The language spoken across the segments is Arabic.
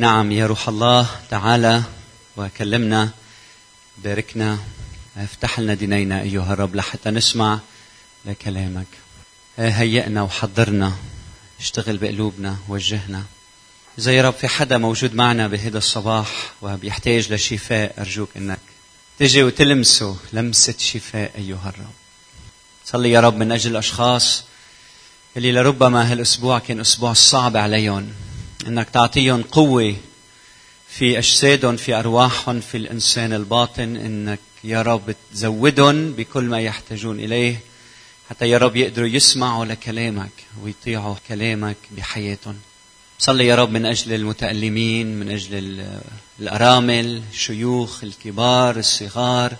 نعم يا روح الله تعالى وكلمنا باركنا افتح لنا دينينا أيها الرب لحتى نسمع لكلامك. هيئنا وحضرنا اشتغل بقلوبنا وجهنا. إذا يا رب في حدا موجود معنا بهذا الصباح وبيحتاج لشفاء أرجوك إنك تجي وتلمسه لمسة شفاء أيها الرب. صلي يا رب من أجل الأشخاص اللي لربما هالأسبوع كان أسبوع صعب عليهم. إنك تعطيهم قوة في أجسادهم في أرواحهم في الإنسان الباطن. إنك يا رب تزودهم بكل ما يحتاجون إليه حتى يا رب يقدروا يسمعوا لكلامك ويطيعوا كلامك بحياتهم. صلي يا رب من أجل المتألمين من أجل الأرامل الشيوخ الكبار الصغار.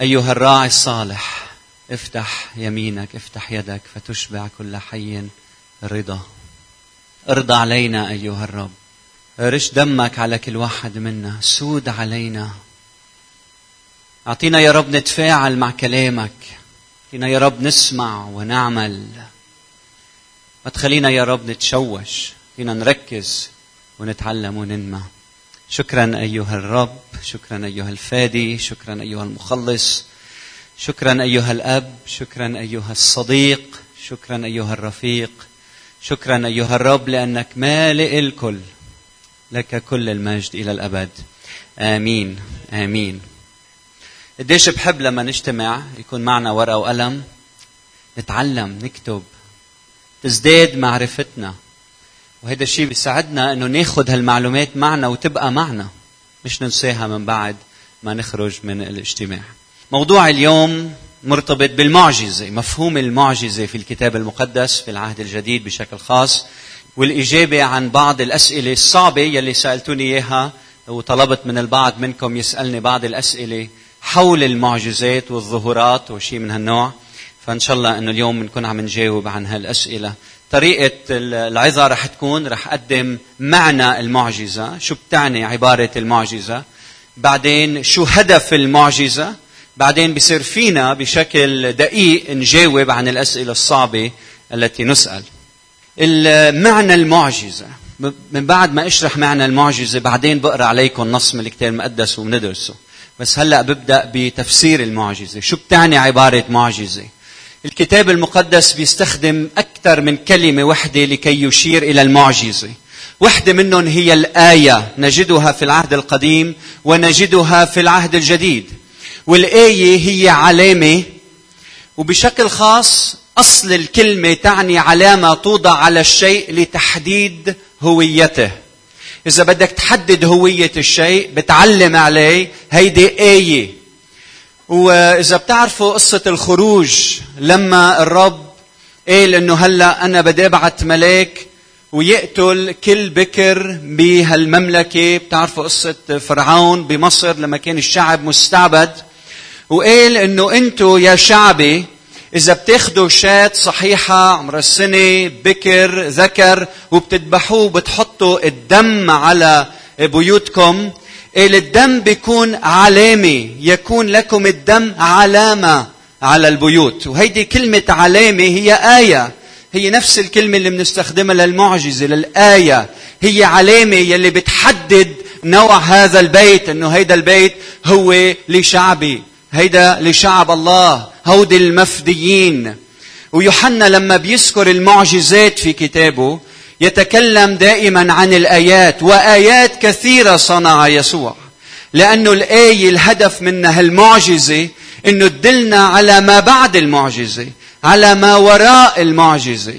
أيها الراعي الصالح افتح يمينك افتح يدك فتشبع كل حي رضا ارضى علينا أيها الرب. رش دمك على كل واحد منا. سود علينا. أعطينا يا رب نتفاعل مع كلامك. أعطينا يا رب نسمع ونعمل. ما تخلينا يا رب نتشوش. فينا نركز ونتعلم وننمى. شكرا أيها الرب. شكرا أيها الفادي. شكرا أيها المخلص. شكرا أيها الأب. شكرا أيها الصديق. شكرا أيها الرفيق. شكرا أيها الرب لأنك مالئ الكل. لك كل المجد إلى الأبد. آمين. آمين. قديش بحب لما نجتمع يكون معنا ورقة وقلم. نتعلم نكتب. تزداد معرفتنا. وهذا الشيء بيساعدنا إنه ناخذ هالمعلومات معنا وتبقى معنا. مش ننساها من بعد ما نخرج من الاجتماع. موضوع اليوم مرتبط بالمعجزة، مفهوم المعجزة في الكتاب المقدس في العهد الجديد بشكل خاص. والإجابة عن بعض الأسئلة الصعبة يلي سألتوني إياها وطلبت من البعض منكم يسألني بعض الأسئلة حول المعجزات والظهورات وشيء من هالنوع. فإن شاء الله إنه اليوم بنكون عم نجاوب عن هالأسئلة. طريقة العظة رح تكون رح أقدم معنى المعجزة شو بتعني عبارة المعجزة. بعدين شو هدف المعجزة؟ بعدين بصير فينا بشكل دقيق نجاوب عن الأسئلة الصعبة التي نسأل. المعنى المعجزة. من بعد ما أشرح معنى المعجزة بعدين بقرأ عليكم نص من الكتاب المقدس وبندرسه. بس هلأ ببدأ بتفسير المعجزة. شو بتعني عبارة معجزة؟ الكتاب المقدس بيستخدم أكثر من كلمة واحدة لكي يشير إلى المعجزة. واحدة منهم هي الآية. نجدها في العهد القديم ونجدها في العهد الجديد. والآية هي علامة وبشكل خاص أصل الكلمة تعني علامة توضع على الشيء لتحديد هويته. إذا بدك تحدد هوية الشيء بتعلم عليه هيدي آية. وإذا بتعرفوا قصة الخروج لما الرب قال إنه هلأ أنا بدي أبعث ملاك ويقتل كل بكر بهالمملكة. بتعرفوا قصة فرعون بمصر لما كان الشعب مستعبد. وقال إنه أنتم يا شعبي إذا بتاخذوا شاة صحيحة عمر السنة بكر ذكر وبتذبحوه بتحطوا الدم على بيوتكم الدم بيكون علامة يكون لكم الدم علامة على البيوت. وهيدي كلمة علامة هي آية. هي نفس الكلمة اللي بنستخدمها للمعجزة للآية. هي علامة يلي بتحدد نوع هذا البيت إنه هيدا البيت هو لشعبي. هيدا لشعب الله هودي المفديين. ويوحنا لما بيذكر المعجزات في كتابه يتكلم دائما عن الآيات وآيات كثيرة صنع يسوع. لأنه الآية الهدف منها المعجزة إنه تدلنا على ما بعد المعجزة على ما وراء المعجزة.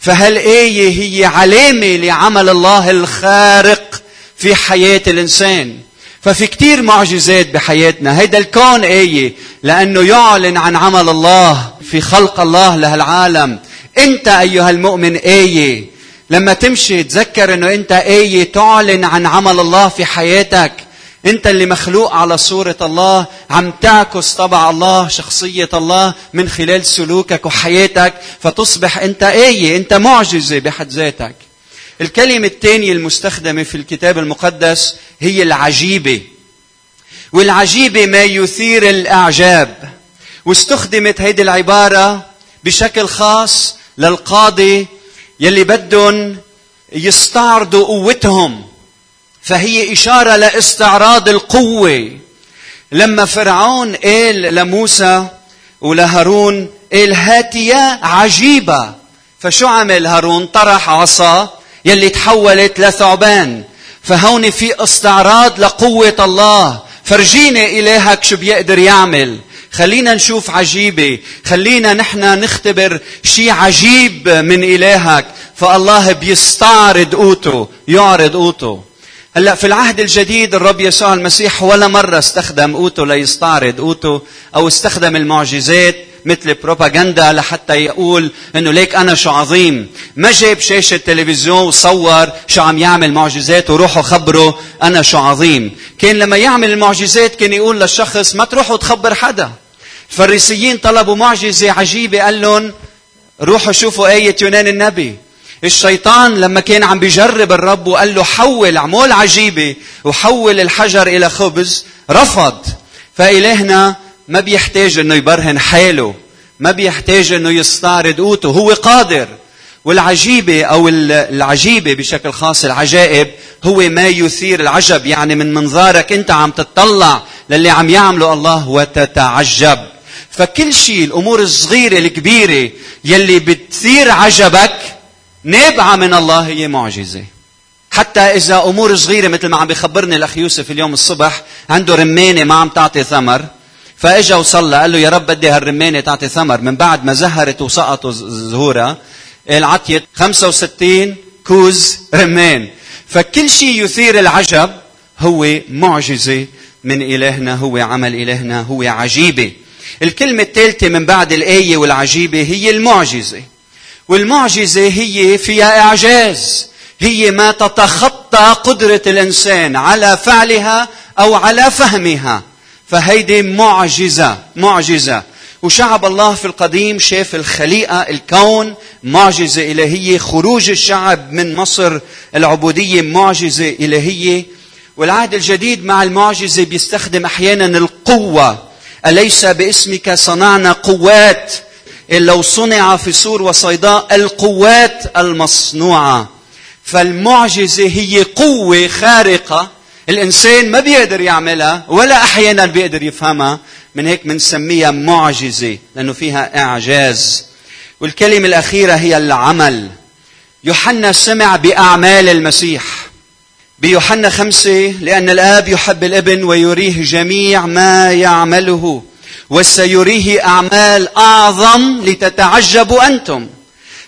فهالايه هي علامة لعمل الله الخارق في حياة الإنسان؟ ففي كتير معجزات بحياتنا. هيدا الكون آية؟ لأنه يعلن عن عمل الله في خلق الله لهالعالم. أنت أيها المؤمن آية؟ لما تمشي تذكر إنه أنت آية؟ تعلن عن عمل الله في حياتك. أنت اللي مخلوق على صورة الله عم تعكس طبع الله شخصية الله من خلال سلوكك وحياتك. فتصبح أنت آية؟ أنت معجزة بحد ذاتك. الكلمة الثانية المستخدمة في الكتاب المقدس هي العجيبة. والعجيبة ما يثير الإعجاب واستخدمت هذه العبارة بشكل خاص للقاضي يلي بدهم يستعرضوا قوتهم. فهي إشارة لاستعراض القوة. لما فرعون قال لموسى ولهارون قال هاتيا عجيبة. فشو عمل هارون؟ طرح عصا يلي تحولت لثعبان. فهون في استعراض لقوة الله. فرجيني إلهك شو بيقدر يعمل. خلينا نشوف عجيبة. خلينا نحن نختبر شيء عجيب من إلهك فالله بيستعرض قوته يعرض قوته. هلأ في العهد الجديد الرب يسوع المسيح ولا مرة استخدم قوته ليستعرض قوته أو استخدم المعجزات. مثل بروباغندا لحتى يقول إنه ليك أنا شو عظيم. ما جاب شاشة تلفزيون وصور شو عم يعمل معجزات وروحوا خبروا أنا شو عظيم. كان لما يعمل المعجزات كان يقول للشخص ما تروحوا تخبر حدا. الفريسيين طلبوا معجزة عجيبة قال لهم روحوا شوفوا آية يونان النبي. الشيطان لما كان عم بيجرب الرب وقال له حول عمول عجيبة وحول الحجر إلى خبز رفض. فإلهنا ما بيحتاج إنه يبرهن حاله ما بيحتاج إنه يستعرض قوته هو قادر. والعجيبة أو العجيبة بشكل خاص العجائب هو ما يثير العجب يعني من منظارك أنت عم تطلع للي عم يعمله الله وتتعجب. فكل شيء الأمور الصغيرة الكبيرة يلي بتثير عجبك نابعة من الله هي معجزة. حتى إذا أمور صغيرة مثل ما عم بيخبرني الأخ يوسف اليوم الصبح عنده رمانة ما عم تعطي ثمر. فاجا وصلى قال له يا رب بدي هالرمانة تعطي ثمر. من بعد ما زهرت وسقطوا زهورها قال عطيت 65 كوز رمان. فكل شيء يثير العجب هو معجزة من إلهنا هو عمل إلهنا هو عجيبة. الكلمة الثالثة من بعد الآية والعجيبة هي المعجزة. والمعجزة هي فيها إعجاز. هي ما تتخطى قدرة الإنسان على فعلها أو على فهمها. فهيدي معجزة معجزة. وشعب الله في القديم شاف الخليقة الكون معجزة إلهية خروج الشعب من مصر العبودية معجزة إلهية. والعهد الجديد مع المعجزة بيستخدم أحيانا القوة. أليس باسمك صنعنا قوات؟ لو صنع في سور وصيداء القوات المصنوعة. فالمعجزة هي قوة خارقة الإنسان ما بيقدر يعملها ولا أحيانا بيقدر يفهمها. من هيك بنسميها معجزة لأنه فيها إعجاز. والكلمة الأخيرة هي العمل. يوحنا سمع بأعمال المسيح. بيوحنا خمسة لأن الآب يحب الابن ويريه جميع ما يعمله وسيريه أعمال أعظم لتتعجبوا أنتم.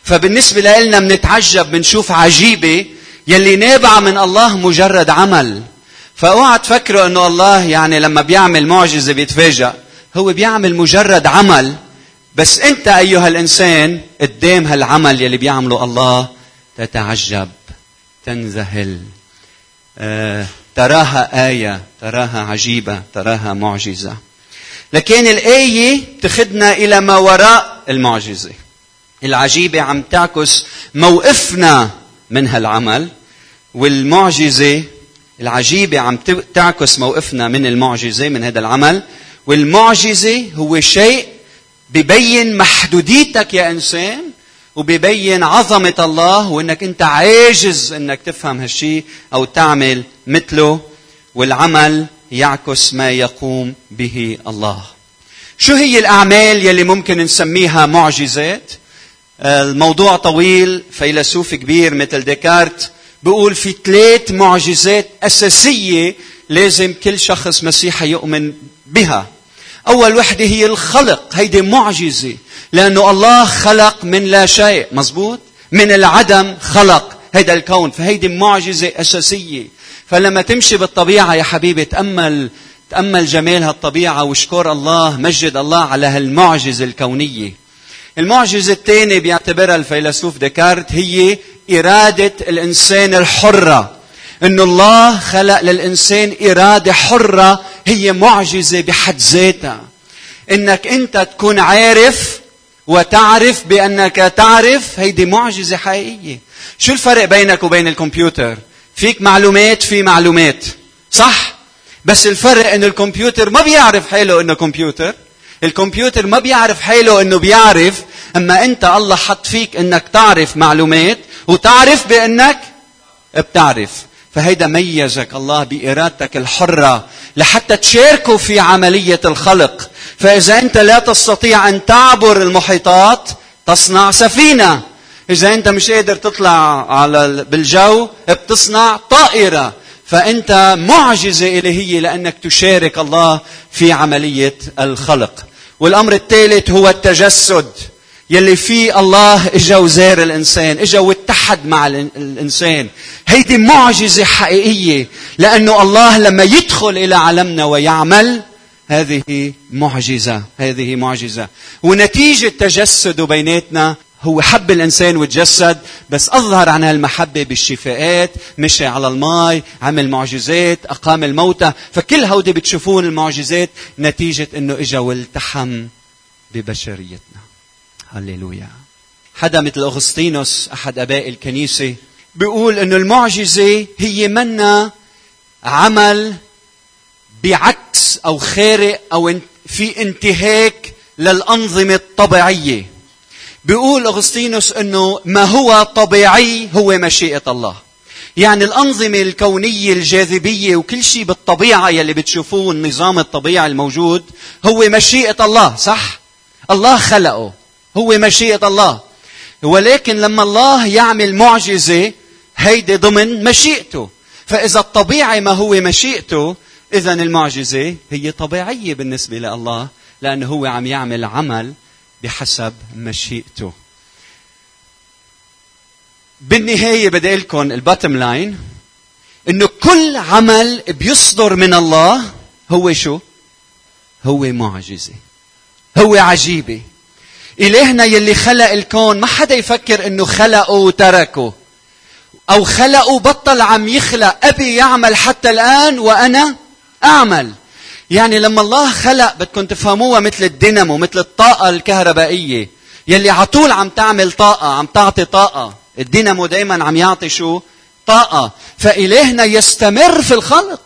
فبالنسبة لنا بنتعجب بنشوف عجيبة يلي نابعة من الله مجرد عمل. فاوعى تفكروا انه الله يعني لما بيعمل معجزة بيتفاجأ. هو بيعمل مجرد عمل. بس انت ايها الانسان قدام هالعمل يلي بيعمله الله تتعجب تنذهل آه، تراها آية تراها عجيبة تراها معجزة. لكن الآية تخدنا إلى ما وراء المعجزة. العجيبة عم تعكس موقفنا من هالعمل والمعجزة العجيبة عم تعكس موقفنا من المعجزة من هذا العمل. والمعجزة هو شيء ببين محدوديتك يا إنسان وببين عظمة الله وإنك أنت عاجز إنك تفهم هالشيء أو تعمل مثله. والعمل يعكس ما يقوم به الله. شو هي الأعمال يلي ممكن نسميها معجزات؟ الموضوع طويل فيلسوف كبير مثل ديكارت بيقول في ثلاث معجزات أساسية لازم كل شخص مسيحي يؤمن بها. أول وحدة هي الخلق هيدي معجزة. لأنه الله خلق من لا شيء مزبوط؟ من العدم خلق هذا الكون. فهيدي معجزة أساسية. فلما تمشي بالطبيعة يا حبيبي تأمل تأمل جمال هالطبيعة واشكر الله مجد الله على هالمعجزة الكونية. المعجزة الثانية بيعتبرها الفيلسوف ديكارت هي إرادة الإنسان الحرة. أن الله خلق للإنسان إرادة حرة هي معجزة بحد ذاتها. إنك أنت تكون عارف وتعرف بأنك تعرف هيدي معجزة حقيقية. شو الفرق بينك وبين الكمبيوتر؟ فيك معلومات في معلومات. صح؟ بس الفرق انه الكمبيوتر ما بيعرف حاله إنه كمبيوتر. الكمبيوتر ما بيعرف حاله إنه بيعرف أما أنت الله حط فيك إنك تعرف معلومات وتعرف بأنك بتعرف. فهيدا ميزك الله بإرادتك الحرة لحتى تشاركوا في عملية الخلق. فإذا أنت لا تستطيع أن تعبر المحيطات تصنع سفينة. إذا أنت مش قادر تطلع على بالجو بتصنع طائرة. فأنت معجزة إلهية لأنك تشارك الله في عملية الخلق. والأمر الثالث هو التجسد يلي فيه الله إجا وزار الإنسان إجا واتحد مع الإنسان. هيدي معجزة حقيقية لأنه الله لما يدخل إلى عالمنا ويعمل هذه معجزة هذه معجزة. ونتيجة تجسده بيناتنا هو حب الإنسان وتجسد بس أظهر عن هالمحبة بالشفاءات مشي على الماء عمل معجزات أقام الموتى فكل هودي بتشوفون المعجزات نتيجة إنه إجا والتحم ببشريتنا. هللويا. حدا مثل أغسطينوس أحد أباء الكنيسة بيقول أنه المعجزة هي منا عمل بعكس أو خارق أو في انتهاك للأنظمة الطبيعية. بيقول أغسطينوس أنه ما هو طبيعي هو مشيئة الله. يعني الأنظمة الكونية الجاذبية وكل شيء بالطبيعة يلي بتشوفوه النظام الطبيعي الموجود هو مشيئة الله صح؟ الله خلقه هو مشيئة الله. ولكن لما الله يعمل معجزة هيدي ضمن مشيئته. فإذا الطبيعي ما هو مشيئته إذا المعجزة هي طبيعية بالنسبة لله لأنه هو عم يعمل عمل بحسب مشيئته بالنهاية بدي لكم الباتم لاين إنه كل عمل بيصدر من الله هو شو؟ هو معجزة. هو عجيبة. إلهنا يلي خلق الكون ما حدا يفكر إنه خلقه وتركه أو خلقه وبطل عم يخلق أبي يعمل حتى الآن وأنا أعمل. يعني لما الله خلق بدكم تفهموها مثل الدينامو مثل الطاقة الكهربائية. يلي على طول عم تعمل طاقة عم تعطي طاقة. الدينامو دايما عم يعطي شو؟ طاقة. فإلهنا يستمر في الخلق.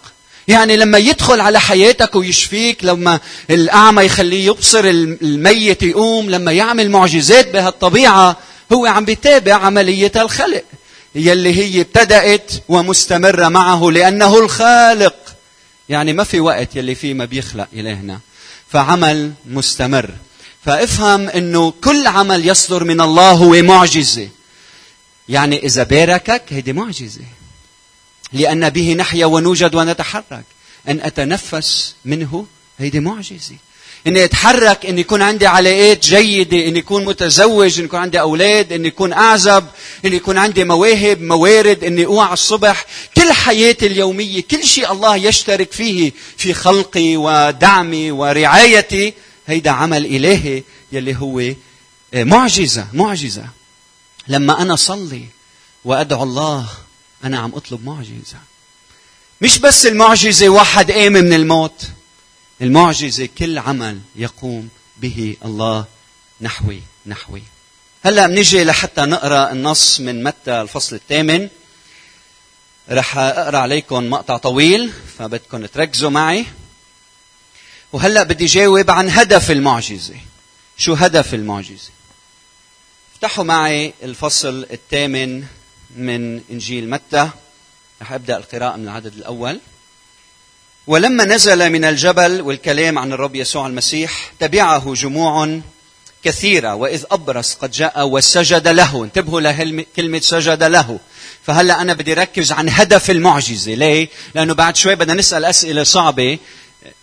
يعني لما يدخل على حياتك ويشفيك لما الأعمى يخليه يبصر الميت يقوم لما يعمل معجزات بهالطبيعة هو عم بيتابع عملية الخلق. يلي هي ابتدأت ومستمرة معه لأنه الخالق. يعني ما في وقت يلي فيه ما بيخلق إلهنا. فعمل مستمر. فافهم إنه كل عمل يصدر من الله هو معجزة. يعني إذا باركك هيدي معجزة. لأن به نحيا ونوجد ونتحرك. أن أتنفس منه هيدي معجزة. اني اتحرك اني يكون عندي علاقات جيده اني اكون متزوج اني يكون عندي أولاد اني اكون أعزب اني يكون عندي مواهب موارد إني أوعى الصبح. كل حياتي اليومية كل شيء الله يشترك فيه في خلقي ودعمي ورعايتي هيدا عمل إلهي يلي هو معجزة معجزة. لما أنا صلي وأدعو الله أنا عم أطلب معجزة. مش بس المعجزة واحد قام من الموت. المعجزة كل عمل يقوم به الله نحوي نحوي. هلأ بنيجي لحتى نقرأ النص من متى الفصل الثامن. رح أقرأ عليكم مقطع طويل فبدكم تركزوا معي. وهلأ بدي جاوب عن هدف المعجزة. شو هدف المعجزة؟ افتحوا معي الفصل الثامن من إنجيل متى. رح أبدأ القراءة من العدد الأول. ولما نزل من الجبل والكلام عن الرب يسوع المسيح تبعه جموع كثيرة وإذ أبرص قد جاء وسجد له. انتبهوا لكلمة سجد له. فهلا أنا بدي ركز عن هدف المعجزة. ليه؟ لأنه بعد شوي بدنا نسأل أسئلة صعبة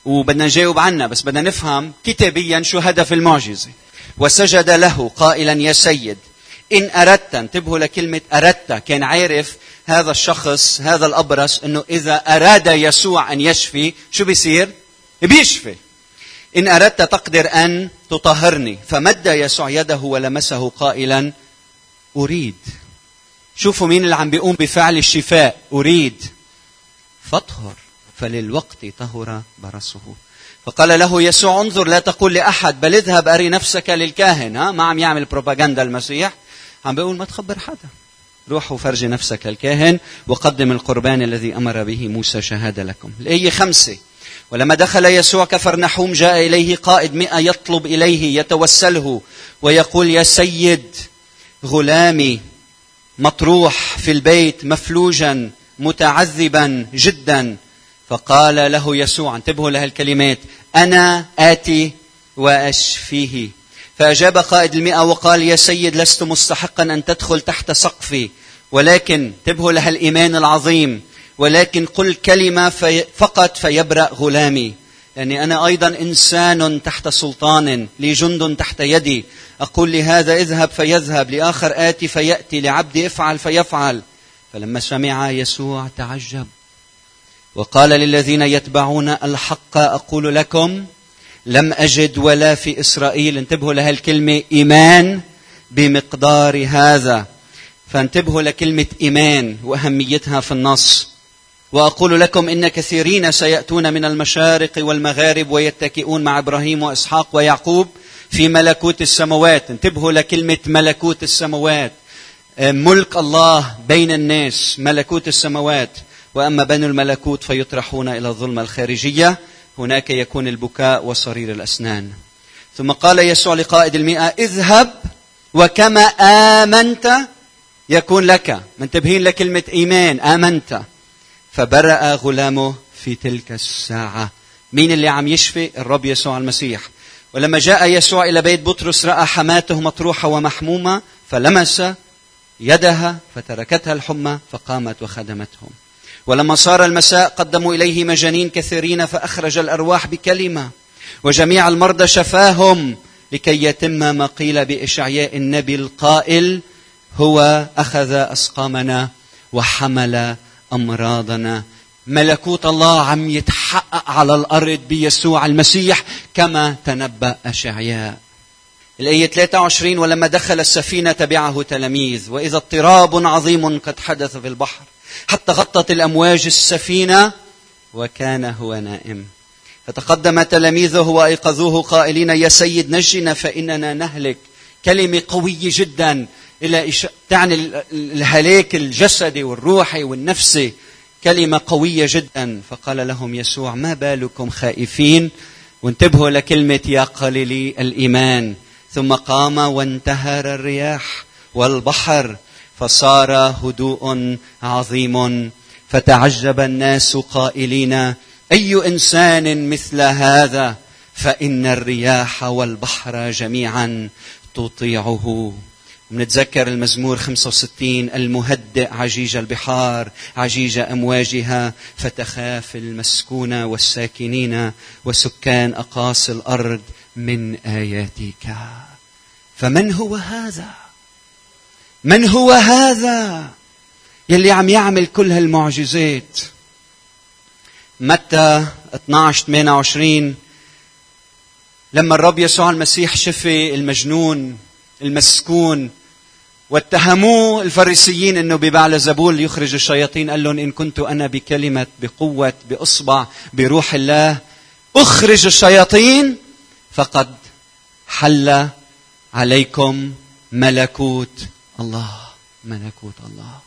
وبدنا نجاوب عنها بس بدنا نفهم كتابيا شو هدف المعجزة. وسجد له قائلا يا سيد. إن أردت انتبهوا لكلمة أردت كان عارف هذا الشخص هذا الأبرص أنه إذا أراد يسوع أن يشفي شو بيصير؟ بيشفي. إن أردت تقدر أن تطهرني. فمد يسوع يده ولمسه قائلا أريد. شوفوا مين اللي عم بيقوم بفعل الشفاء. أريد. فاطهر. فللوقت طهر برصه فقال له يسوع انظر لا تقول لأحد بل اذهب أري نفسك للكاهن. ها؟ ما عم يعمل بروباغندا المسيح. عم بيقول ما تخبر حدا. روح وفرجي نفسك للكاهن وقدم القربان الذي أمر به موسى شهادة لكم. الآية خمسة. ولما دخل يسوع كفرنحوم جاء إليه قائد مئة يطلب إليه يتوسله ويقول يا سيد غلامي مطروح في البيت مفلوجا متعذبا جدا. فقال له يسوع انتبهوا لهالكلمات أنا آتي وأشفيه. فأجاب قائد المئة وقال يا سيد لست مستحقا أن تدخل تحت سقفي ولكن انتبهوا لهالايمان العظيم ولكن قل كلمة في فقط فيبرأ غلامي. لاني أنا أيضا إنسان تحت سلطان لي جند تحت يدي. أقول لهذا اذهب فيذهب لآخر آتي فيأتي لعبدي افعل فيفعل. فلما سمع يسوع تعجب وقال للذين يتبعون الحق أقول لكم لم أجد ولا في إسرائيل. انتبهوا لهالكلمة إيمان بمقدار هذا. فانتبهوا لكلمة إيمان وأهميتها في النص. وأقول لكم إن كثيرين سيأتون من المشارق والمغارب ويتكئون مع إبراهيم وإسحاق ويعقوب في ملكوت السماوات انتبهوا لكلمة ملكوت السماوات ملك الله بين الناس ملكوت السماوات وأما بنو الملكوت فيطرحون إلى الظلمة الخارجية. هناك يكون البكاء وصرير الأسنان. ثم قال يسوع لقائد المئة اذهب وكما آمنت يكون لك منتبهين لكلمه إيمان آمنت. فبرأ غلامه في تلك الساعة. مين اللي عم يشفي؟ الرب يسوع المسيح. ولما جاء يسوع إلى بيت بطرس رأى حماته مطروحة ومحمومة فلمس يدها فتركتها الحمى فقامت وخدمتهم. ولما صار المساء قدموا إليه مجانين كثيرين فأخرج الأرواح بكلمة وجميع المرضى شفاهم لكي يتم ما قيل بإشعياء النبي القائل هو أخذ أسقامنا وحمل أمراضنا. ملكوت الله عم يتحقق على الأرض بيسوع المسيح كما تنبأ أشعياء. الآية 23 ولما دخل السفينة تبعه تلاميذ وإذا اضطراب عظيم قد حدث في البحر. حتى غطت الأمواج السفينة وكان هو نائم. فتقدم تلاميذه وأيقظوه قائلين يا سيد نجنا فإننا نهلك. كلمة قوية جدا إلى تعني الهلاك الجسدي والروحي والنفسي. كلمة قوية جدا. فقال لهم يسوع ما بالكم خائفين؟ وانتبهوا لكلمة يا قليلي الإيمان. ثم قام وانتهر الرياح والبحر. فصار هدوء عظيم. فتعجب الناس قائلين أي إنسان مثل هذا؟ فإن الرياح والبحر جميعا تطيعه. نتذكر المزمور 65 المهدئ عجيج البحار عجيج أمواجها فتخاف المسكونه والساكنين وسكان أقاصي الأرض من آياتك. فمن هو هذا؟ من هو هذا يلي عم يعمل كل هالمعجزات؟ متى 12 28 لما الرب يسوع المسيح شفي المجنون المسكون واتهموه الفريسيين إنه ببعل زبول يخرج الشياطين قال لهم إن كنت أنا بكلمة بقوة بأصبع بروح الله أخرج الشياطين فقد حل عليكم ملكوت الله ملكوت الله.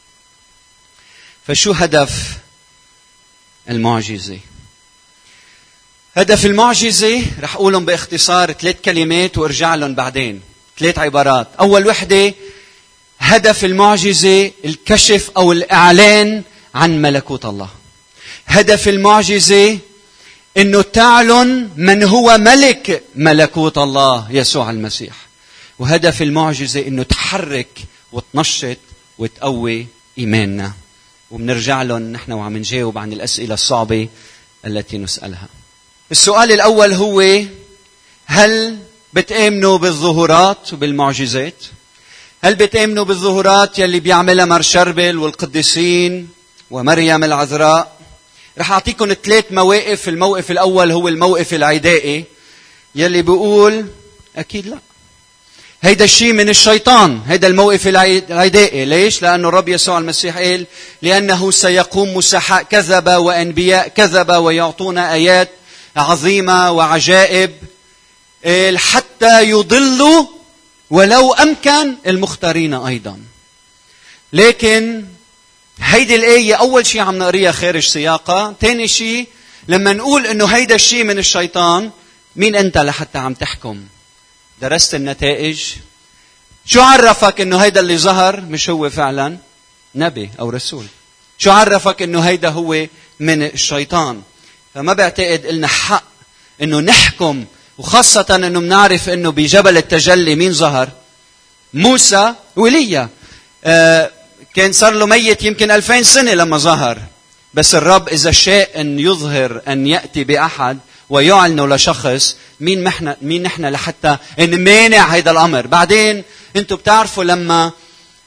فشو هدف المعجزة؟ هدف المعجزة رح أقولهم باختصار ثلاث كلمات وأرجع لهم بعدين. ثلاث عبارات. أول وحدة هدف المعجزة الكشف أو الإعلان عن ملكوت الله. هدف المعجزة إنه تعلن من هو ملك ملكوت الله يسوع المسيح. وهدف المعجزة إنه تحرك وتنشط وتقوي إيماننا. وبنرجع لهم نحن وعم نجاوب عن الأسئلة الصعبة التي نسألها. السؤال الأول هو هل بتآمنوا بالظهورات وبالمعجزات؟ هل بتآمنوا بالظهورات يلي بيعملها مر شربل والقديسين ومريم العذراء؟ رح أعطيكم ثلاث مواقف. الموقف الأول هو الموقف العدائي. يلي بيقول أكيد لا. هيدا الشيء من الشيطان هيدا الموقف العدائي ليش؟ لأنه الرب يسوع المسيح قال لأنه سيقوم مسحاء كذب وأنبياء كذب ويعطون آيات عظيمة وعجائب. حتى يضلوا ولو أمكن المختارين أيضا. لكن هيدي الآية أول شيء عم نقريها خارج سياقها. ثاني شيء لما نقول إنه هيدا الشيء من الشيطان مين أنت لحتى عم تحكم؟ درست النتائج. شو عرفك إنه هيدا اللي ظهر؟ مش هو فعلا نبي أو رسول. شو عرفك إنه هيدا هو من الشيطان؟ فما بعتقد لنا حق إنه نحكم وخاصة إنه بنعرف إنه بجبل التجلي مين ظهر؟ موسى وليا آه كان صار له ميت يمكن ألفين سنة لما ظهر. بس الرب إذا شاء أن يظهر أن يأتي بأحد ويعلنه لشخص مين نحن مين نحن لحتى نمانع هذا الأمر. بعدين أنتم بتعرفوا لما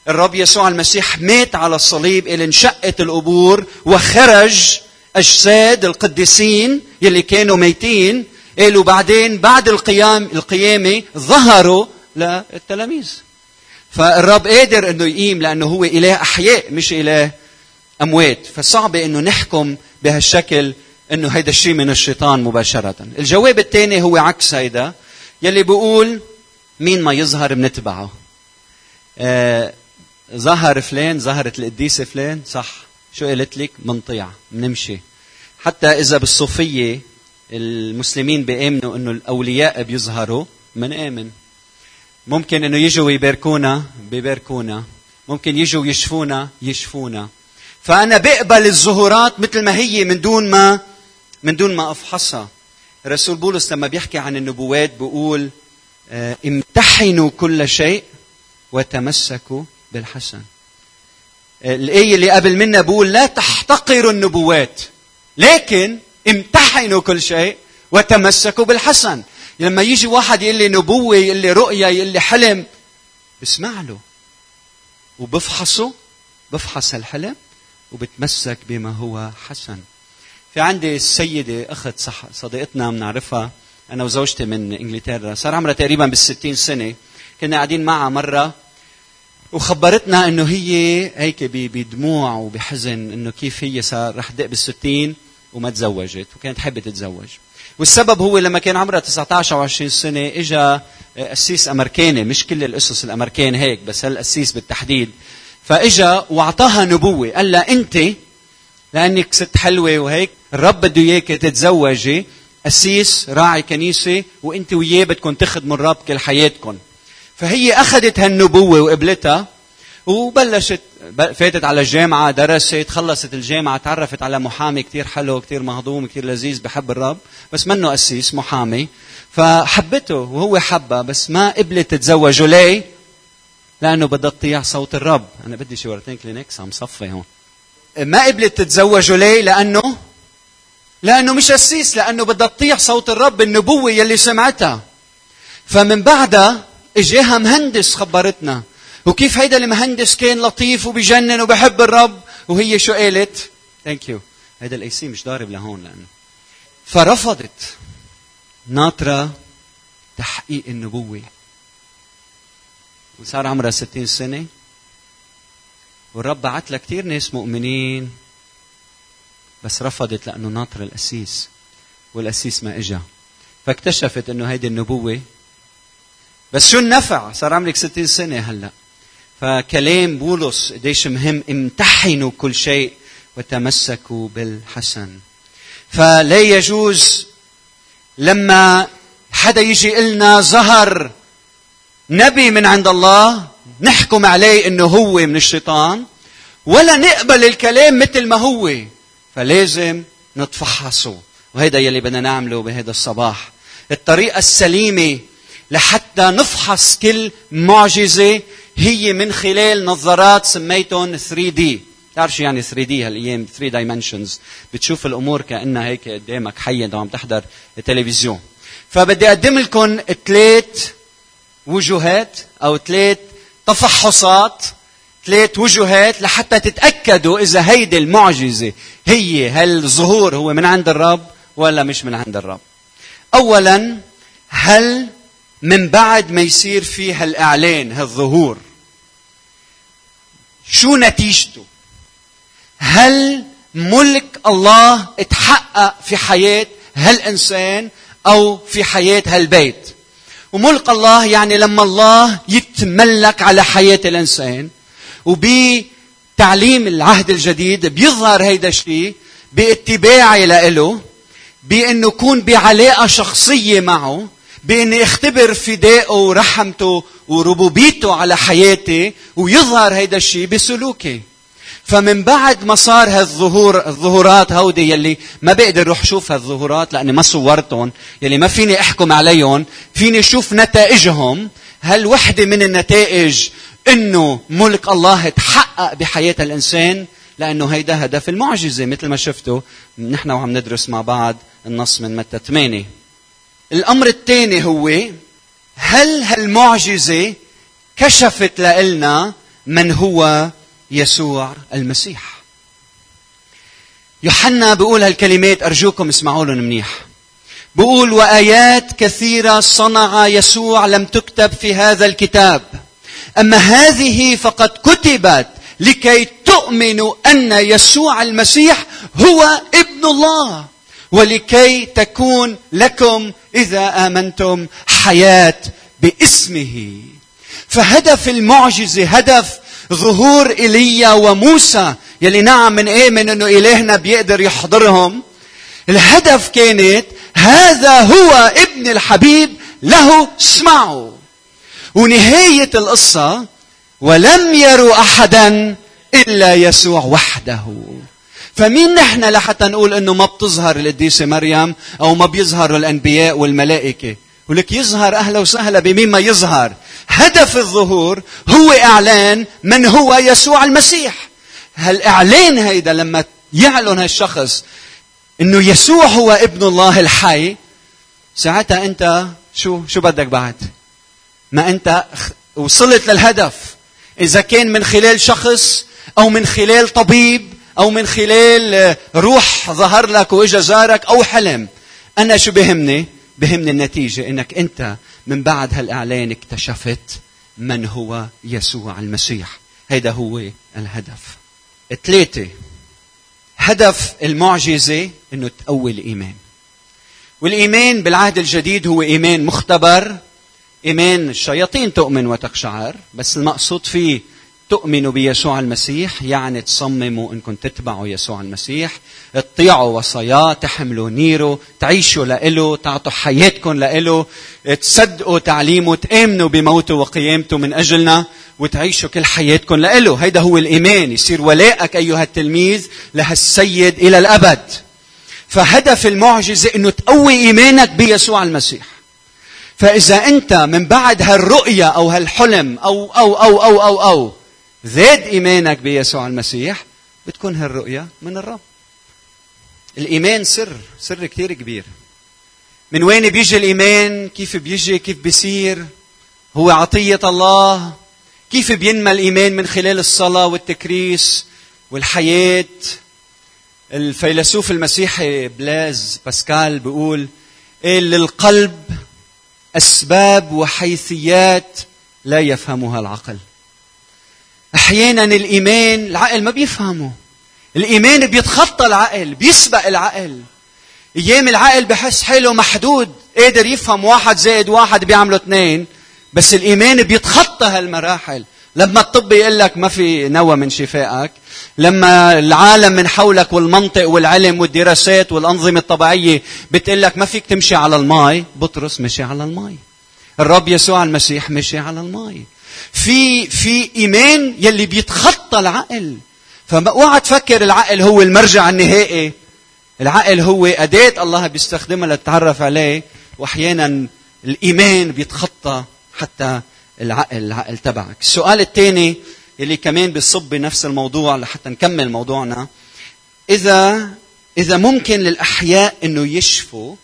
الرب يسوع المسيح مات على الصليب اللي انشقت القبور وخرج أجساد القديسين يلي كانوا ميتين قالوا بعدين بعد القيام القيامة ظهروا للتلاميذ. فالرب قادر إنه يقيم لأنه هو إله أحياء مش إله أموات. فصعب إنه نحكم بهالشكل إنه هيدا الشيء من الشيطان مباشرة. الجواب الثاني هو عكس هيدا. يلي بيقول مين ما يظهر بنتبعه آه ظهر فلان ظهرت القديسة فلان صح. شو قلت لك؟ منطيع. منمشي. حتى إذا بالصوفية المسلمين بيآمنوا إنه الأولياء بيظهروا منآمن ممكن إنه يجوا ويباركونا بباركونا ممكن يجوا يشفونا يشفونا. فأنا بقبل الظهورات مثل ما هي من دون ما من دون ما أفحصها. الرسول بولس لما بيحكي عن النبوات بيقول آه، امتحنوا كل شيء وتمسكوا بالحسن. الآية اللي قبل منا بقول لا تحتقروا النبوات لكن امتحنوا كل شيء وتمسكوا بالحسن. لما يجي واحد يقول لي نبوة يقول لي رؤية يقول لي حلم بسمع له. وبفحصه بفحص الحلم وبتمسك بما هو حسن. في عندي السيدة أخت صح صديقتنا بنعرفها أنا وزوجتي من إنجلترا. صار عمرها تقريبا بالستين سنة. كنا قاعدين معها مرة وخبرتنا إنه هي هيك بدموع وبحزن إنه كيف هي صار رح تدق بالستين وما تزوجت وكانت حابه تتزوج. والسبب هو لما كان عمرها 19 أو 20 سنه اجى قسيس أمريكاني. مش كل القصص الأمريكان هيك بس هالقسيس بالتحديد. فإجا وأعطاها نبوة. قال لها أنت لأنك ست حلوة وهيك الرب بده إياك تتزوجي. قسيس راعي كنيسة وإنت وياه بدكم تخدموا الرب كل حياتكم فهي أخذت هالنبوة وقبلتها وبلشت فاتت على الجامعة درست خلصت الجامعة تعرفت على محامي كتير حلو كتير مهضوم كتير لذيذ بحب الرب. بس منه قسيس محامي. فحبته وهو حبها بس ما قبلت تتزوجه. ليه؟ لأنه بدها تطيع صوت الرب. أنا بدي شورتين كلينكس عم صفي هون. ما قبلت تتزوجه ليه؟ لأنه لأنه مش قسيس لأنه بدها تطيع صوت الرب النبوة يلي سمعتها. فمن بعدها إجاها مهندس خبرتنا. وكيف هيدا المهندس كان لطيف وبجنن وبحب الرب؟ وهي شو قالت؟ thank you هيدا الاي سي مش ضارب لهون لأنه. فرفضت ناطرة تحقيق النبوة. وصار عمرها ستين سنة. والرب بعت لها كثير ناس مؤمنين. بس رفضت لأنه ناطرة القسيس والقسيس ما إجا. فاكتشفت أنه هيدي النبوة. بس شو النفع؟ صار عمرك 60 سنة هلأ. فكلام بولس قديش مهم امتحنوا كل شيء وتمسكوا بالحسن. فلا يجوز لما حدا يجي لنا ظهر نبي من عند الله نحكم عليه إنه هو من الشيطان ولا نقبل الكلام مثل ما هو. فلازم نتفحصه. وهذا يلي بدنا نعمله بهذا الصباح. الطريقة السليمة لحتى نفحص كل معجزة هي من خلال نظارات سميتهم 3D بتعرف شو يعني 3 دي هالأيام؟ 3 دايمنشنز بتشوف الأمور كأنها هيك قدامك حية عم تحضر التلفزيون. فبدي أقدم لكم ثلاث وجهات أو ثلاث تفحصات ثلاث وجهات لحتى تتأكدوا إذا هيدي المعجزة هي هالظهور هو من عند الرب ولا مش من عند الرب. اولا هل من بعد ما يصير في هالاعلان هالظهور شو نتيجته؟ هل ملك الله اتحقق في حياة هالإنسان أو في حياة هالبيت؟ وملك الله يعني لما الله يتملك على حياة الإنسان وبتعليم العهد الجديد بيظهر هيدا الشيء باتباعي له بأنه يكون بعلاقة شخصية معه باني اختبر فدائه ورحمته وربوبيته على حياتي ويظهر هيدا الشيء بسلوكي فمن بعد ما صار هالظهور الظهورات هودي يلي ما بقدر روح شوف هالظهورات لأني ما صورتهم يلي ما فيني أحكم عليهم فيني أشوف نتائجهم. هل وحدة من النتائج إنه ملك الله تحقق بحياة الإنسان لأنه هيدا هدف المعجزة. مثل ما شفتوا نحن وعم ندرس مع بعض النص من متى 8 الأمر الثاني هو هل هالمعجزة كشفت لنا من هو يسوع المسيح؟ يوحنا بيقول هالكلمات أرجوكم اسمعوا لهم منيح. بيقول وآيات كثيرة صنع يسوع لم تكتب في هذا الكتاب. أما هذه فقد كتبت لكي تؤمنوا أن يسوع المسيح هو ابن الله ولكي تكون لكم إذا آمنتم حياة باسمه. فهدف المعجزة هدف ظهور إيليا وموسى يلي نعم من من إنه إلهنا بيقدر يحضرهم. الهدف كانت هذا هو ابن الحبيب له اسمعوا. ونهاية القصة ولم يروا أحدا إلا يسوع وحده. فمين نحن لحتى نقول إنه ما بتظهر القديسه مريم أو ما بيظهروا الانبياء والملائكة؟ ولك يظهر أهلا وسهلا بمين ما يظهر. هدف الظهور هو إعلان من هو يسوع المسيح. هالاعلان هيدا لما يعلن هالشخص إنه يسوع هو ابن الله الحي؟ ساعتها أنت شو شو بدك بعد؟ ما أنت وصلت للهدف. إذا كان من خلال شخص أو من خلال طبيب أو من خلال روح ظهر لك وإجا زارك أو حلم. أنا شو بهمني؟ بهمني النتيجة إنك أنت من بعد هالإعلان اكتشفت من هو يسوع المسيح. هيدا هو الهدف. ثلاثة. هدف المعجزة إنه تقوي الإيمان. والإيمان بالعهد الجديد هو إيمان مختبر إيمان الشياطين تؤمن وتقشعر بس المقصود فيه تؤمنوا بيسوع المسيح يعني تصمموا انكم تتبعوا يسوع المسيح. تطيعوا وصاياه تحملوا نيره تعيشوا لإله تعطوا حياتكم لإله تصدقوا تعليمه تآمنوا بموته وقيامته من أجلنا وتعيشوا كل حياتكم لإله. هيدا هو الإيمان يصير ولائك أيها التلميذ لهالسيد إلى الأبد. فهدف المعجزة أنه تقوي إيمانك بيسوع المسيح. فإذا أنت من بعد هالرؤية أو هالحلم أو أو أو أو أو, أو زاد إيمانك بيسوع المسيح بتكون هالرؤية من الرب. الإيمان سر سر كثير كبير. من وين بيجي الإيمان؟ كيف بيجي؟ كيف بيصير؟ هو عطية الله. كيف بينمى الإيمان من خلال الصلاة والتكريس والحياة؟ الفيلسوف المسيحي بلاز باسكال بيقول إيه للقلب أسباب وحيثيات لا يفهمها العقل. أحيانا الإيمان العقل ما بيفهمه. الإيمان بيتخطى العقل بيسبق العقل. أيام العقل بحس حاله محدود قادر يفهم واحد زائد واحد بيعملوا اثنين بس الإيمان بيتخطى هالمراحل. لما الطب يقول لك ما في نوى من شفائك لما العالم من حولك والمنطق والعلم والدراسات والأنظمة الطبيعية بتقول لك ما فيك تمشي على الماء بطرس مشي على الماء الرب يسوع المسيح مشي على الماء في في إيمان يلي بيتخطى العقل. فاوعى تفكر العقل هو المرجع النهائي. العقل هو أداة الله بيستخدمها لتتعرف عليه وأحيانا الإيمان بيتخطى حتى العقل العقل تبعك السؤال الثاني اللي كمان بيصب بنفس الموضوع لحتى نكمل موضوعنا. إذا إذا ممكن للأحياء إنه يشفوا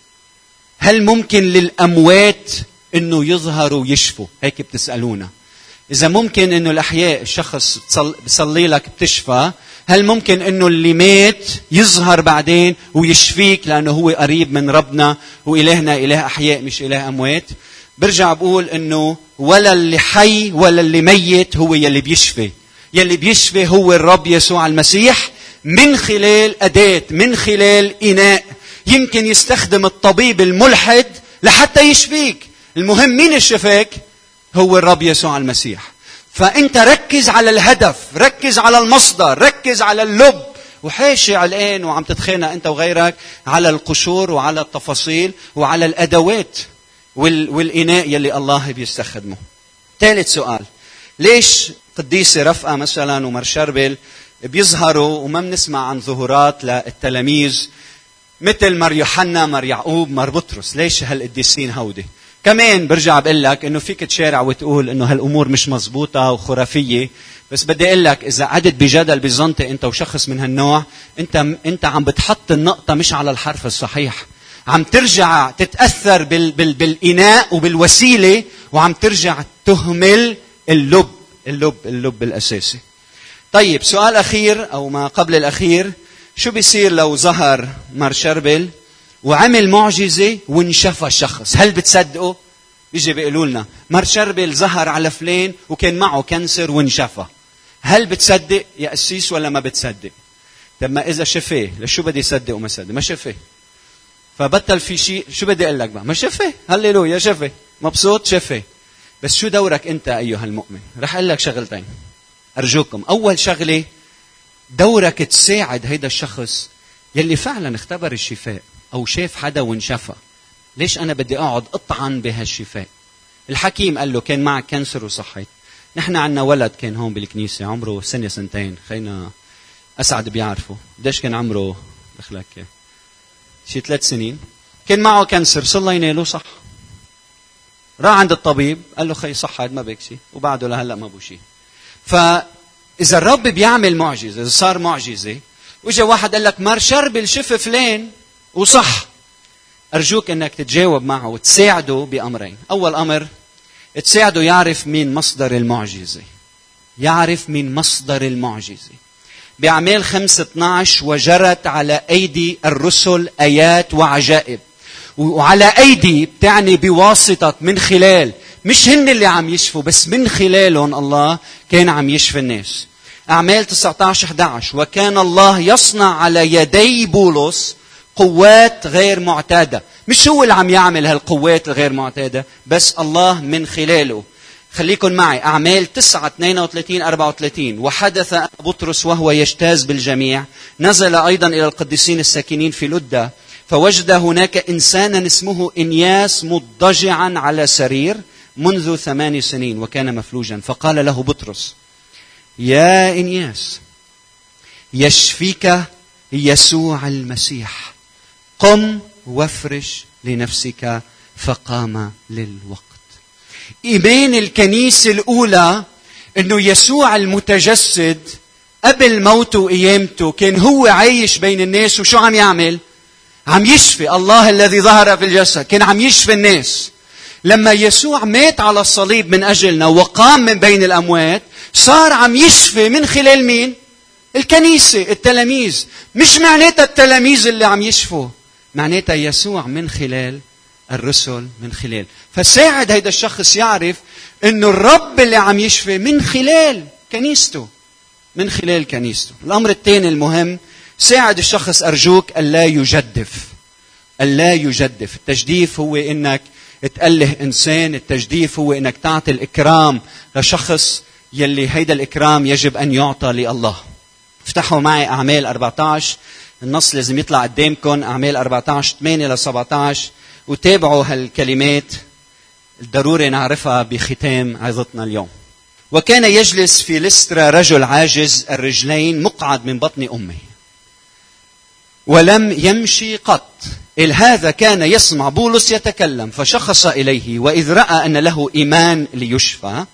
هل ممكن للأموات إنه يظهروا ويشفوا هيك بتسألونا. إذا ممكن إنه الأحياء الشخص بصلي لك بتشفى هل ممكن إنه اللي مات يظهر بعدين ويشفيك لأنه هو قريب من ربنا وإلهنا إله أحياء مش إله أموات؟ برجع بقول إنه ولا اللي حي ولا اللي ميت هو يلي بيشفي. يلي بيشفي هو الرب يسوع المسيح من خلال أداة من خلال إناء. يمكن يستخدم الطبيب الملحد لحتى يشفيك. المهم مين الشفاك هو الرب يسوع المسيح. فأنت ركز على الهدف ركز على المصدر ركز على اللب. وحاشي الآن وعم تتخانق أنت وغيرك على القشور وعلى التفاصيل وعلى الأدوات. والإناء يلي الله بيستخدمه. ثالث سؤال. ليش قديسة رفقة مثلا ومر شربل بيظهروا وما بنسمع عن ظهورات للتلاميذ مثل مر يوحنا مر يعقوب مر بطرس؟ ليش هالقديسين هودي؟ كمان برجع بقول لك إنه فيك تشارع وتقول إنه هالأمور مش مزبوطة وخرافية بس بدي أقول لك إذا قعدت بجدل بزنطي أنت وشخص من هالنوع أنت أنت عم بتحط النقطة مش على الحرف الصحيح. عم ترجع تتأثر بال بال بالإناء وبالوسيلة وعم ترجع تهمل اللب اللب اللب الأساسي. طيب سؤال أخير أو ما قبل الأخير شو بيصير لو ظهر مار شربل وعمل معجزة وانشفى الشخص هل بتصدقوا بيجي بيقولوا لنا مار شربل ظهر على فلان وكان معه كنسر وانشفى. هل بتصدق يا قسيس ولا ما بتصدق؟ طب ما إذا شفاه لشو بدي صدق وما صدق؟ ما شفاه؟ فبطل في شيء. شو بدي أقول لك بقى؟ ما شفاه هللويا شفاه مبسوط؟ شفاه بس شو دورك أنت أيها المؤمن؟ رح أقول لك شغلتين. أرجوكم. أول شغلة دورك تساعد هيدا الشخص يلي فعلا اختبر الشفاء أو شاف حدا وانشفى. ليش أنا بدي أقعد أطعن بهالشفاء؟ الحكيم قال له كان معك كانسر وصحيت. نحن عندنا ولد كان هون بالكنيسة عمره سنة سنتين. خينا أسعد بيعرفه. قديش كان عمره؟ دخلك شي ثلاث سنين كان معه كانسر صلى يناله صح راح عند الطبيب قال له خي صح ما بك شيء وبعده لهلا ما بو شيء فإذا الرب بيعمل معجزة إذا صار معجزة وإجا واحد قال لك مر شربل شف فلان وصح. أرجوك أنك تتجاوب معه وتساعده بأمرين. أول أمر تساعده يعرف مين مصدر المعجزة. يعرف مين مصدر المعجزة. بأعمال 5 12 وجرت على أيدي الرسل آيات وعجائب. وعلى أيدي بتعني بواسطة من خلال. مش هن اللي عم يشفوا بس من خلالهم الله كان عم يشفي الناس. أعمال 19 11 وكان الله يصنع على يدي بولس قوات غير معتادة. مش هو اللي عم يعمل هالقوات الغير معتادة بس الله من خلاله. خليكن معي. أعمال 9 32 34 وحدث بطرس وهو يجتاز بالجميع. نزل أيضا إلى القديسين الساكنين في لدة. فوجد هناك إنسانا اسمه إنياس مضجعا على سرير منذ ثمان سنين وكان مفلوجا. فقال له بطرس يا إنياس يشفيك يسوع المسيح. قم وافرش لنفسك فقام للوقت. إيمان الكنيسة الأولى إنه يسوع المتجسد قبل موته وقيامته كان هو عايش بين الناس وشو عم يعمل؟ عم يشفي الله الذي ظهر في الجسد كان عم يشفي الناس. لما يسوع مات على الصليب من أجلنا وقام من بين الأموات صار عم يشفي من خلال مين؟ الكنيسة التلاميذ. مش معناتها التلاميذ اللي عم يشفوا معناتها يسوع من خلال الرسل من خلال. فساعد هيدا الشخص يعرف إنه الرب اللي عم يشفي من خلال كنيسته. من خلال كنيسته. الأمر الثاني المهم ساعد الشخص أرجوك الا يجدف. الا يجدف. التجديف هو إنك تأله إنسان التجديف هو إنك تعطي الإكرام لشخص يلي هيدا الإكرام يجب أن يعطى لله. افتحوا معي أعمال 14 النص لازم يطلع قدامكم. أعمال 14 8 ل 17 وتابعوا هالكلمات الضروري نعرفها بختام عظتنا اليوم. وكان يجلس في لسترا رجل عاجز الرجلين مقعد من بطن أمه. ولم يمشي قط. إذ هذا كان يسمع بولس يتكلم فشخص إليه وإذ رأى أن له إيمان ليشفى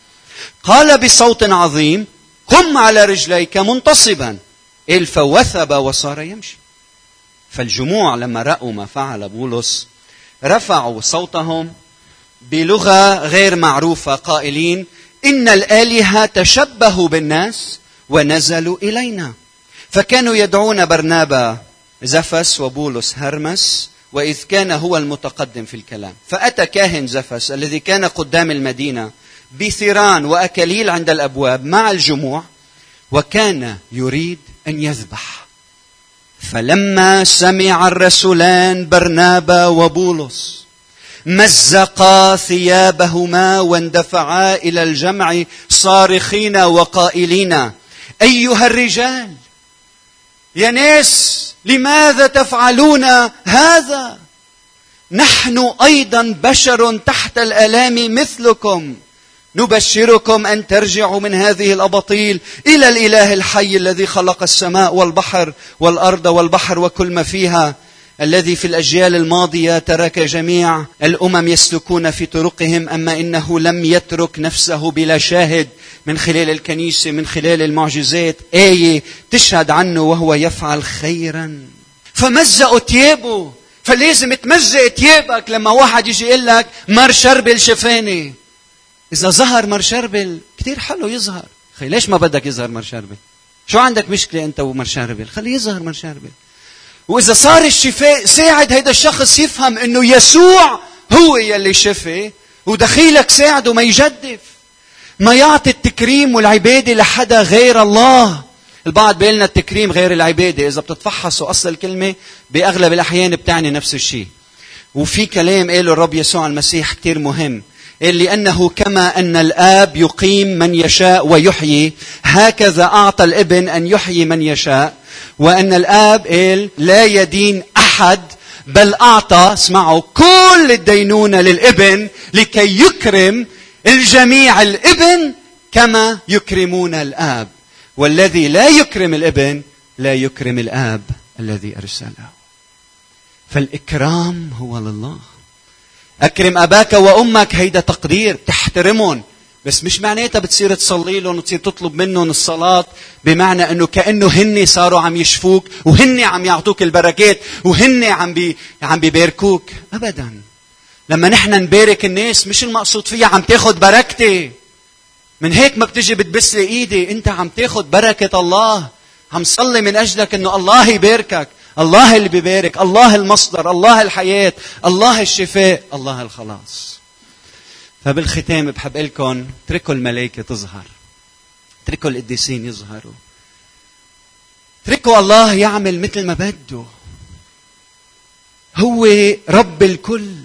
قال بصوت عظيم قم على رجليك منتصبا إل فوثب وصار يمشي فالجموع لما رأوا ما فعل بولس رفعوا صوتهم بلغة غير معروفة قائلين إن الآلهة تشبهوا بالناس ونزلوا إلينا. فكانوا يدعون برنابا زفس وبولس هرمس وإذ كان هو المتقدم في الكلام. فأتى كاهن زفس الذي كان قدام المدينة بثيران وأكاليل عند الأبواب مع الجموع وكان يريد أن يذبح. فلما سمع الرسولان برنابا وبولس مزقا ثيابهما واندفعا إلى الجمع صارخين وقائلين أيها الرجال يا ناس لماذا تفعلون هذا؟ نحن أيضا بشر تحت الآلام مثلكم. نبشركم أن ترجعوا من هذه الأباطيل إلى الإله الحي الذي خلق السماء والبحر والأرض والبحر وكل ما فيها الذي في الأجيال الماضية ترك جميع الأمم يسلكون في طرقهم أما إنه لم يترك نفسه بلا شاهد من خلال الكنيسه من خلال المعجزات. إيه تشهد عنه وهو يفعل خيرا. فمزقوا ثيابه فلازم تمزق ثيابك لما واحد يجي يقول لك مر شربل شفاني إذا ظهر مر شربل كثير حلو يظهر. خي ليش ما بدك يظهر مر شربل؟ شو عندك مشكلة أنت ومر شربل؟ خليه يظهر مر شربل. وإذا صار الشفاء ساعد هيدا الشخص يفهم إنه يسوع هو يلي شفي ودخيلك ساعده ما يجدف. ما يعطي التكريم والعبادة لحدا غير الله. البعض بيقول لنا التكريم غير العبادة. إذا بتتفحصوا أصل الكلمة بأغلب الأحيان بتعني نفس الشيء. وفي كلام قاله الرب يسوع المسيح كثير مهم. لأنه كما أن الآب يقيم من يشاء ويحيي هكذا أعطى الابن أن يحيي من يشاء. وأن الآب لا يدين أحد بل أعطى اسمعوا كل الدينونة للابن لكي يكرم الجميع الابن كما يكرمون الآب. والذي لا يكرم الابن لا يكرم الآب الذي أرسله. فالإكرام هو لله. أكرم أباك وأمك هيدا تقدير تحترمهم. بس مش معناتها بتصير تصلي لهم وتصير تطلب منهم الصلاة بمعنى إنه كأنه هن صاروا عم يشفوك وهن عم يعطوك البركات وهن عم بي عم بيباركوك. ابدا. لما نحن نبارك الناس مش المقصود فيها عم تاخذ بركتي. من هيك ما بتجي بتبس لي إيدي أنت عم تاخذ بركة الله. عم صلي من أجلك إنه الله يباركك. الله اللي بيبارك الله المصدر الله الحياة الله الشفاء الله الخلاص. فبالختام بحب لكم اتركوا الملائكة تظهر. اتركوا القديسين يظهروا. اتركوا الله يعمل مثل ما بده. هو رب الكل.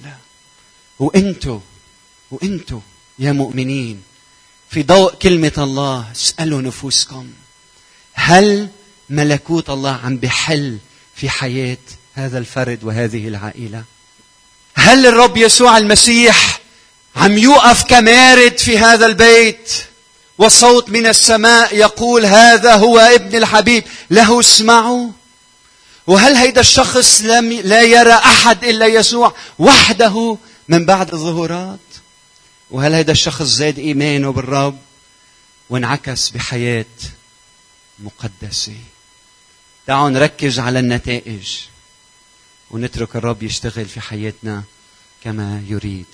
وأنتو وأنتو يا مؤمنين في ضوء كلمة الله اسألوا نفوسكم. هل ملكوت الله عم بحل في حياة هذا الفرد وهذه العائلة؟ هل الرب يسوع المسيح عم يوقف كمارد في هذا البيت وصوت من السماء يقول هذا هو ابن الحبيب له اسمعوا؟ وهل هيدا الشخص لم لا يرى أحد إلا يسوع وحده من بعد الظهورات؟ وهل هيدا الشخص زاد إيمانه بالرب وانعكس بحياة مقدسة؟ تعالوا نركز على النتائج. ونترك الرب يشتغل في حياتنا كما يريد.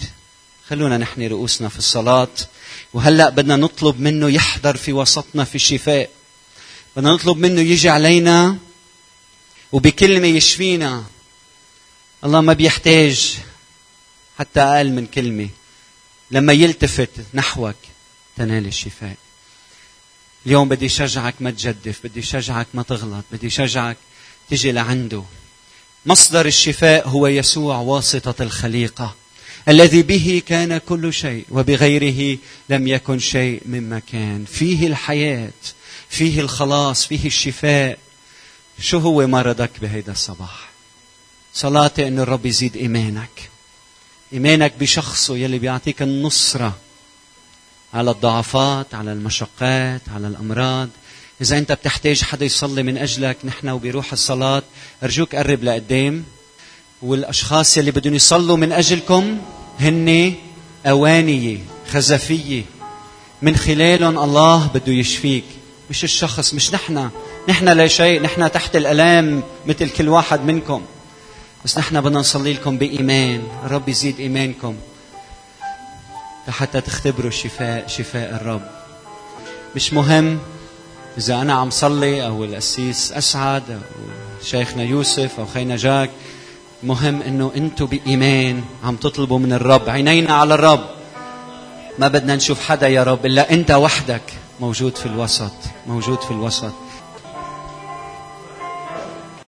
خلونا نحن رؤوسنا في الصلاة. وهلأ بدنا نطلب منه يحضر في وسطنا في الشفاء. بدنا نطلب منه يجي علينا وبكلمة يشفينا. الله ما بيحتاج حتى أقل من كلمة. لما يلتفت نحوك تنال الشفاء. اليوم بدي شجعك ما تجدف بدي شجعك ما تغلط بدي شجعك تجي لعنده. مصدر الشفاء هو يسوع واسطة الخليقة الذي به كان كل شيء وبغيره لم يكن شيء مما كان فيه الحياة فيه الخلاص فيه الشفاء. شو هو مرضك بهيدا الصباح؟ صلاتي أن الرب يزيد إيمانك. إيمانك بشخصه يلي بيعطيك النصرة. على الضعفات على المشقات على الأمراض. إذا أنت بتحتاج حدا يصلي من أجلك نحن وبروح الصلاة أرجوك قرب لقدام. والأشخاص يلي بدهم يصلوا من أجلكم هن أوانية خزفية. من خلالهم الله بده يشفيك. مش الشخص مش نحن. نحن لا شيء نحن تحت الألام مثل كل واحد منكم. بس نحن بدنا نصلي لكم بإيمان. الرب يزيد إيمانكم. لحتى تختبروا شفاء شفاء الرب. مش مهم إذا أنا عم صلي أو القسيس أسعد أو شيخنا يوسف أو خينا جاك مهم إنه أنتم بإيمان عم تطلبوا من الرب عينينا على الرب. ما بدنا نشوف حدا يا رب إلا أنت وحدك موجود في الوسط موجود في الوسط.